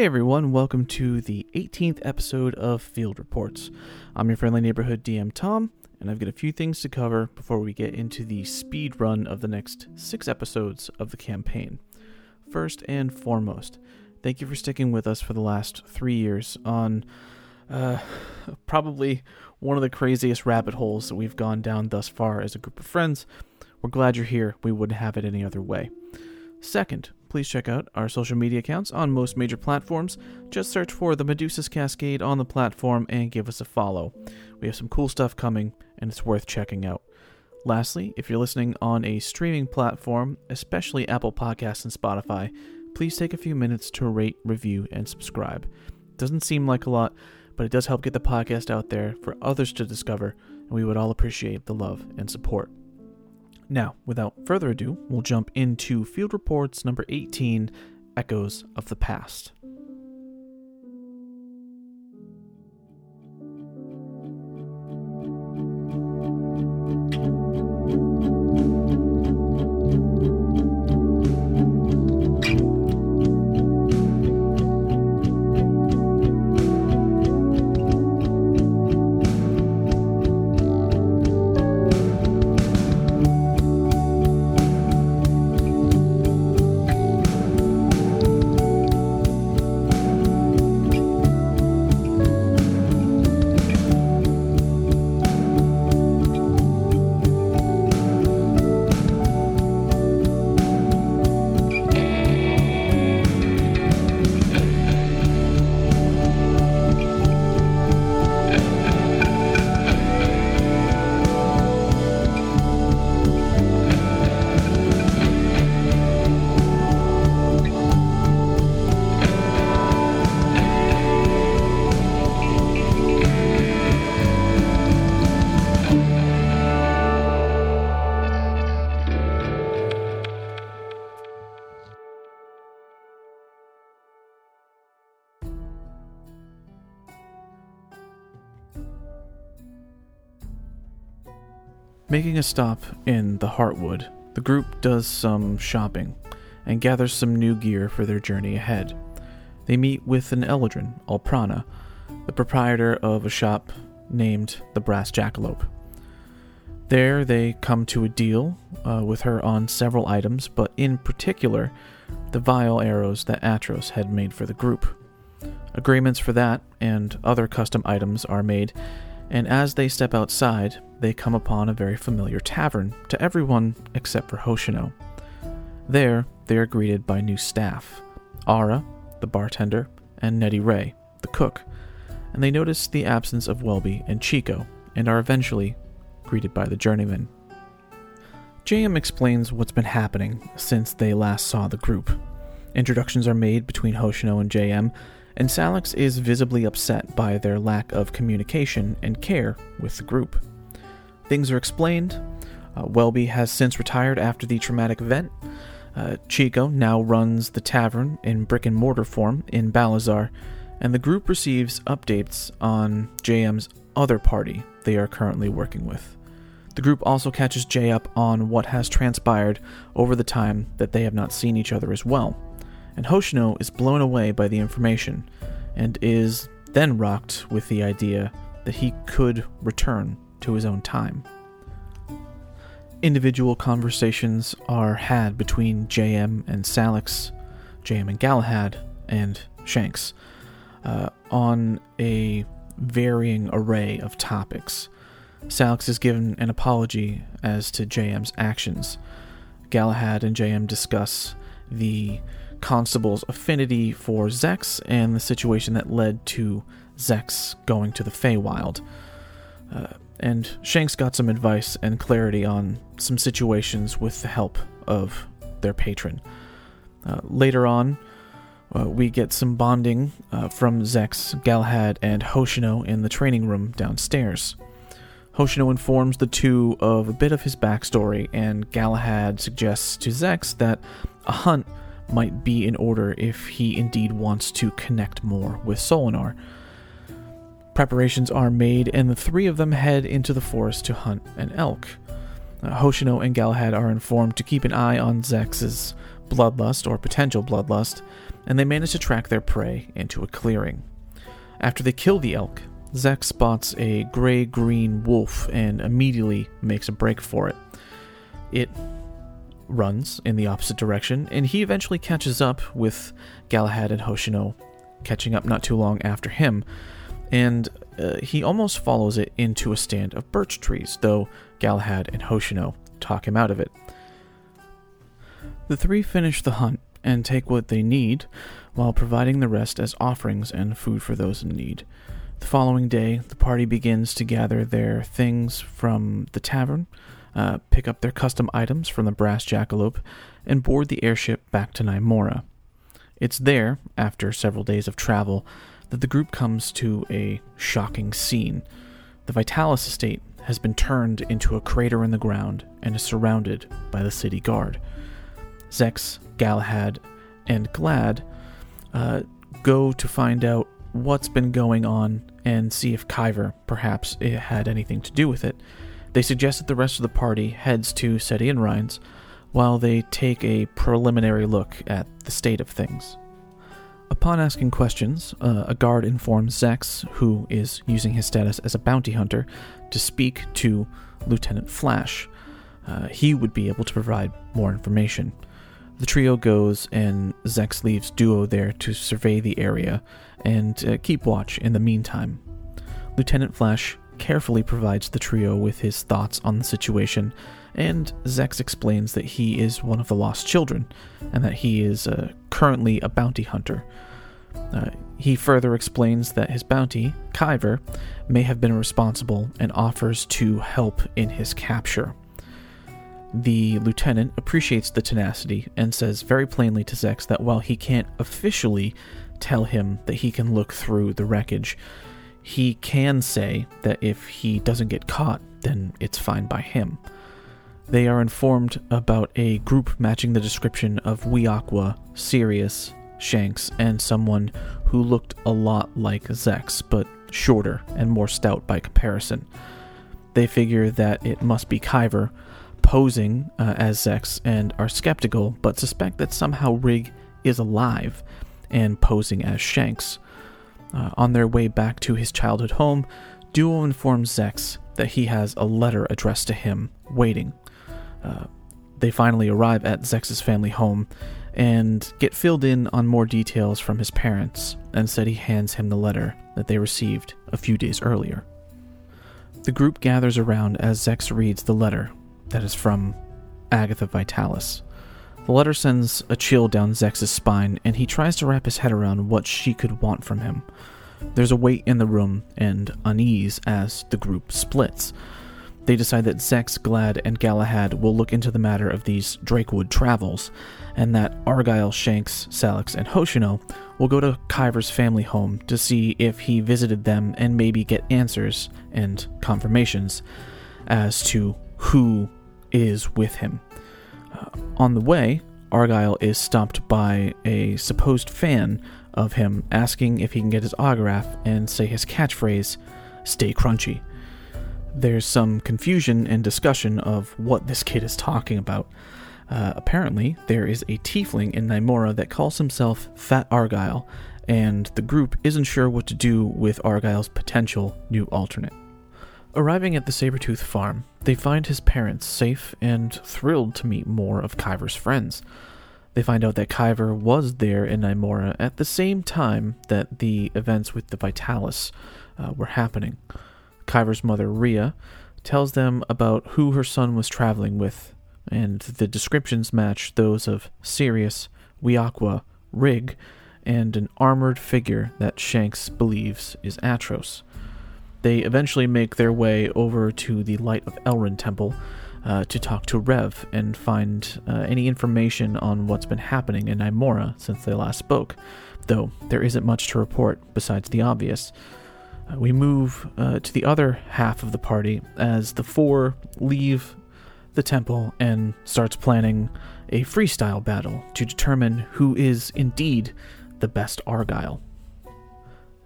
Hey everyone, welcome to the 18th episode of Field Reports. I'm your friendly neighborhood DM Tom, and I've got a few things to cover before we get into the speed run of the next six episodes of the campaign. First and foremost, thank you for sticking with us for the last three years on uh, probably one of the craziest rabbit holes that we've gone down thus far as a group of friends. We're glad you're here. We wouldn't have it any other way. Second, please check out our social media accounts on most major platforms. Just search for the Medusa's Cascade on the platform and give us a follow. We have some cool stuff coming, and it's worth checking out. Lastly, if you're listening on a streaming platform, especially Apple Podcasts and Spotify, please take a few minutes to rate, review, and subscribe. Doesn't seem like a lot, but it does help get the podcast out there for others to discover, and we would all appreciate the love and support. Now, without further ado, we'll jump into Field Reports number 18 Echoes of the Past. Making a stop in the Heartwood, the group does some shopping and gathers some new gear for their journey ahead. They meet with an Eldrin, Alprana, the proprietor of a shop named the Brass Jackalope. There, they come to a deal uh, with her on several items, but in particular, the vile arrows that Atros had made for the group. Agreements for that and other custom items are made, and as they step outside, they come upon a very familiar tavern to everyone except for Hoshino. There, they are greeted by new staff Ara, the bartender, and Nettie Ray, the cook, and they notice the absence of Welby and Chico, and are eventually greeted by the journeyman. JM explains what's been happening since they last saw the group. Introductions are made between Hoshino and JM, and Salix is visibly upset by their lack of communication and care with the group. Things are explained. Uh, Welby has since retired after the traumatic event. Uh, Chico now runs the tavern in brick and mortar form in Balazar, and the group receives updates on JM's other party they are currently working with. The group also catches Jay up on what has transpired over the time that they have not seen each other as well and Hoshino is blown away by the information and is then rocked with the idea that he could return to his own time. Individual conversations are had between JM and Salix, JM and Galahad, and Shanks uh, on a varying array of topics. Salix is given an apology as to JM's actions. Galahad and JM discuss the Constable's affinity for Zechs and the situation that led to Zechs going to the Feywild. Uh, and Shanks got some advice and clarity on some situations with the help of their patron. Uh, later on, uh, we get some bonding uh, from Zechs, Galahad, and Hoshino in the training room downstairs. Hoshino informs the two of a bit of his backstory, and Galahad suggests to Zechs that a hunt might be in order if he indeed wants to connect more with Solinar. Preparations are made, and the three of them head into the forest to hunt an elk. Uh, Hoshino and Galahad are informed to keep an eye on Zechs's bloodlust or potential bloodlust, and they manage to track their prey into a clearing. After they kill the elk, Zek spots a gray green wolf and immediately makes a break for it. It runs in the opposite direction, and he eventually catches up with Galahad and Hoshino, catching up not too long after him, and uh, he almost follows it into a stand of birch trees, though Galahad and Hoshino talk him out of it. The three finish the hunt and take what they need, while providing the rest as offerings and food for those in need. The following day, the party begins to gather their things from the tavern, uh, pick up their custom items from the brass jackalope, and board the airship back to Naimora. It's there, after several days of travel, that the group comes to a shocking scene. The Vitalis estate has been turned into a crater in the ground and is surrounded by the city guard. Zechs, Galahad, and Glad uh, go to find out what's been going on and see if Kyver perhaps had anything to do with it. They suggest that the rest of the party heads to Seti and Rhines while they take a preliminary look at the state of things. Upon asking questions, uh, a guard informs Zechs, who is using his status as a bounty hunter, to speak to Lieutenant Flash. Uh, he would be able to provide more information. The trio goes, and Zechs leaves Duo there to survey the area and uh, keep watch in the meantime. Lieutenant Flash carefully provides the trio with his thoughts on the situation, and Zechs explains that he is one of the lost children, and that he is uh, currently a bounty hunter. Uh, he further explains that his bounty, Kyver, may have been responsible and offers to help in his capture. The lieutenant appreciates the tenacity and says very plainly to Zechs that while he can't officially tell him that he can look through the wreckage, he can say that if he doesn't get caught, then it's fine by him. They are informed about a group matching the description of Weeaqua, Sirius, Shanks, and someone who looked a lot like Zechs, but shorter and more stout by comparison. They figure that it must be Kyver, posing uh, as Zechs and are skeptical, but suspect that somehow Rig is alive and posing as Shanks. Uh, on their way back to his childhood home, Duo informs Zechs that he has a letter addressed to him waiting. Uh, they finally arrive at Zechs's family home and get filled in on more details from his parents, and said he hands him the letter that they received a few days earlier. The group gathers around as Zechs reads the letter that is from Agatha Vitalis. The letter sends a chill down Zechs's spine, and he tries to wrap his head around what she could want from him. There's a weight in the room and unease as the group splits. They decide that Zechs, Glad, and Galahad will look into the matter of these Drakewood travels, and that Arguile, Shanks, Salix, and Hoshino will go to Kyver's family home to see if he visited them and maybe get answers and confirmations as to who is with him. On the way, Arguile is stopped by a supposed fan of him asking if he can get his autograph and say his catchphrase, Stay crunchy. There's some confusion and discussion of what this kid is talking about. Uh, apparently, there is a tiefling in Naimora that calls himself Fat Arguile, and the group isn't sure what to do with Arguile's potential new alternate. Arriving at the Sabretooth farm, they find his parents safe and thrilled to meet more of Kyver's friends. They find out that Kyver was there in Naimora at the same time that the events with the Vitalis uh, were happening. Kyver's mother, Ria, tells them about who her son was traveling with, and the descriptions match those of Sirius, Weeaqua, Rig, and an armored figure that Shanks believes is Atros. They eventually make their way over to the Light of Elrond temple uh, to talk to Rev and find uh, any information on what's been happening in Naimora since they last spoke, though there isn't much to report besides the obvious. Uh, we move uh, to the other half of the party as the four leave the temple and starts planning a freestyle battle to determine who is indeed the best Arguile.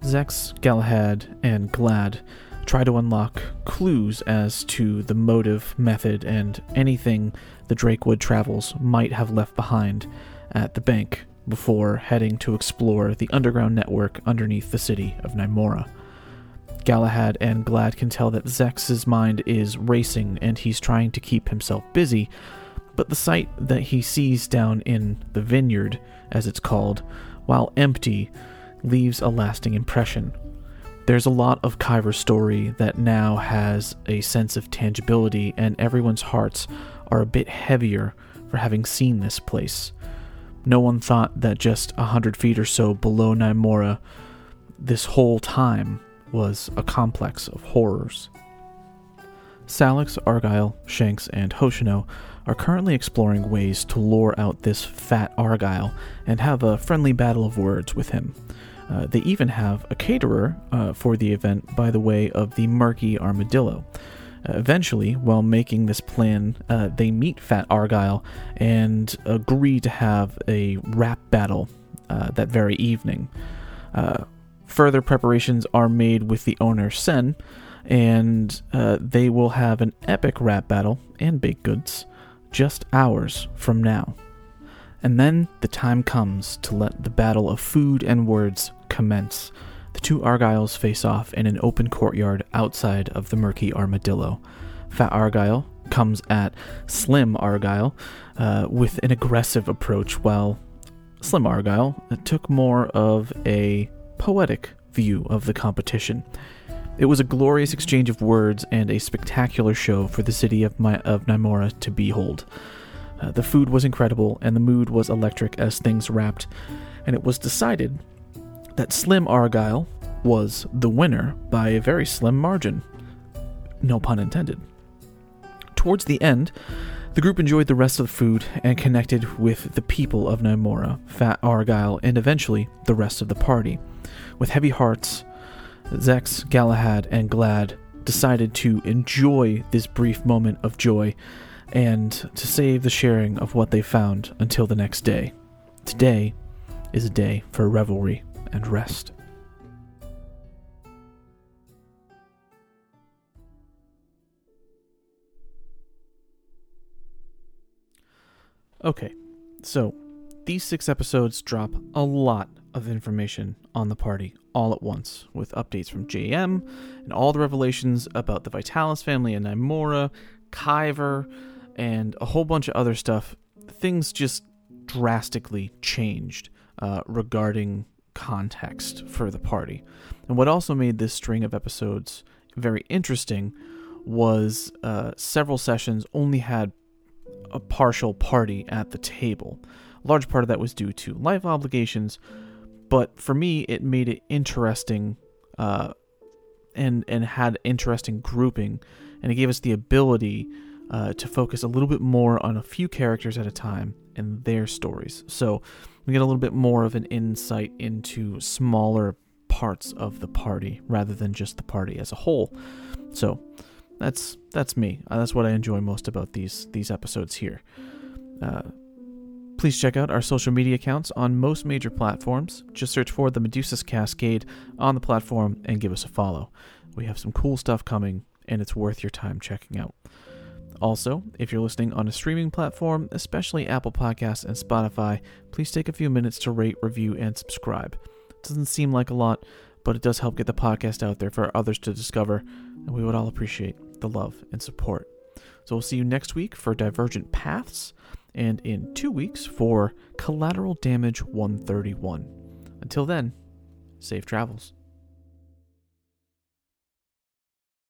Zechs, Galahad, and Glad try to unlock clues as to the motive, method, and anything the Drakewood travels might have left behind at the bank before heading to explore the underground network underneath the city of Nymora. Galahad and Glad can tell that Zechs's mind is racing and he's trying to keep himself busy, but the sight that he sees down in the vineyard, as it's called, while empty, leaves a lasting impression. There's a lot of Kyver's story that now has a sense of tangibility, and everyone's hearts are a bit heavier for having seen this place. No one thought that just a hundred feet or so below Nymora, this whole time was a complex of horrors. Salix, Arguile, Shanks, and Hoshino are currently exploring ways to lure out this fat Arguile and have a friendly battle of words with him. Uh, they even have a caterer uh, for the event by the way of the murky armadillo. Uh, eventually, while making this plan, uh, they meet Fat Arguile and agree to have a rap battle uh, that very evening. Further preparations are made with the owner, Sen, and they will have an epic rap battle and baked goods just hours from now. And then the time comes to let the battle of food and words commence. The two Arguiles face off in an open courtyard outside of the murky armadillo. Fat Arguile comes at Slim Arguile uh, with an aggressive approach, while Slim Arguile took more of a poetic view of the competition. It was a glorious exchange of words and a spectacular show for the city of, My- of Nymora to behold. Uh, the food was incredible, and the mood was electric as things wrapped, and it was decided that Slim Arguile was the winner by a very slim margin. No pun intended. Towards the end, the group enjoyed the rest of the food and connected with the people of Nymora, Fat Arguile, and eventually the rest of the party. With heavy hearts, Zechs, Galahad, and Glad decided to enjoy this brief moment of joy and to save the sharing of what they found until the next day. Today is a day for revelry and rest. Okay, so these six episodes drop a lot of information on the party all at once, with updates from JM and all the revelations about the Vitalis family and Nymora, Kyver, and a whole bunch of other stuff. Things just drastically changed uh, regarding context for the party. And what also made this string of episodes very interesting was uh, several sessions only had a partial party at the table. A large part of that was due to life obligations, but for me, it made it interesting, uh, and and had interesting grouping, and it gave us the ability uh, to focus a little bit more on a few characters at a time and their stories. So we get a little bit more of an insight into smaller parts of the party rather than just the party as a whole. So that's that's me. Uh, that's what I enjoy most about these these episodes here. Uh, Please check out our social media accounts on most major platforms. Just search for the Medusa's Cascade on the platform and give us a follow. We have some cool stuff coming, and it's worth your time checking out. Also, if you're listening on a streaming platform, especially Apple Podcasts and Spotify, please take a few minutes to rate, review, and subscribe. It doesn't seem like a lot, but it does help get the podcast out there for others to discover, and we would all appreciate the love and support. So we'll see you next week for Divergent Paths and in two weeks for Collateral Damage 131. Until then, safe travels.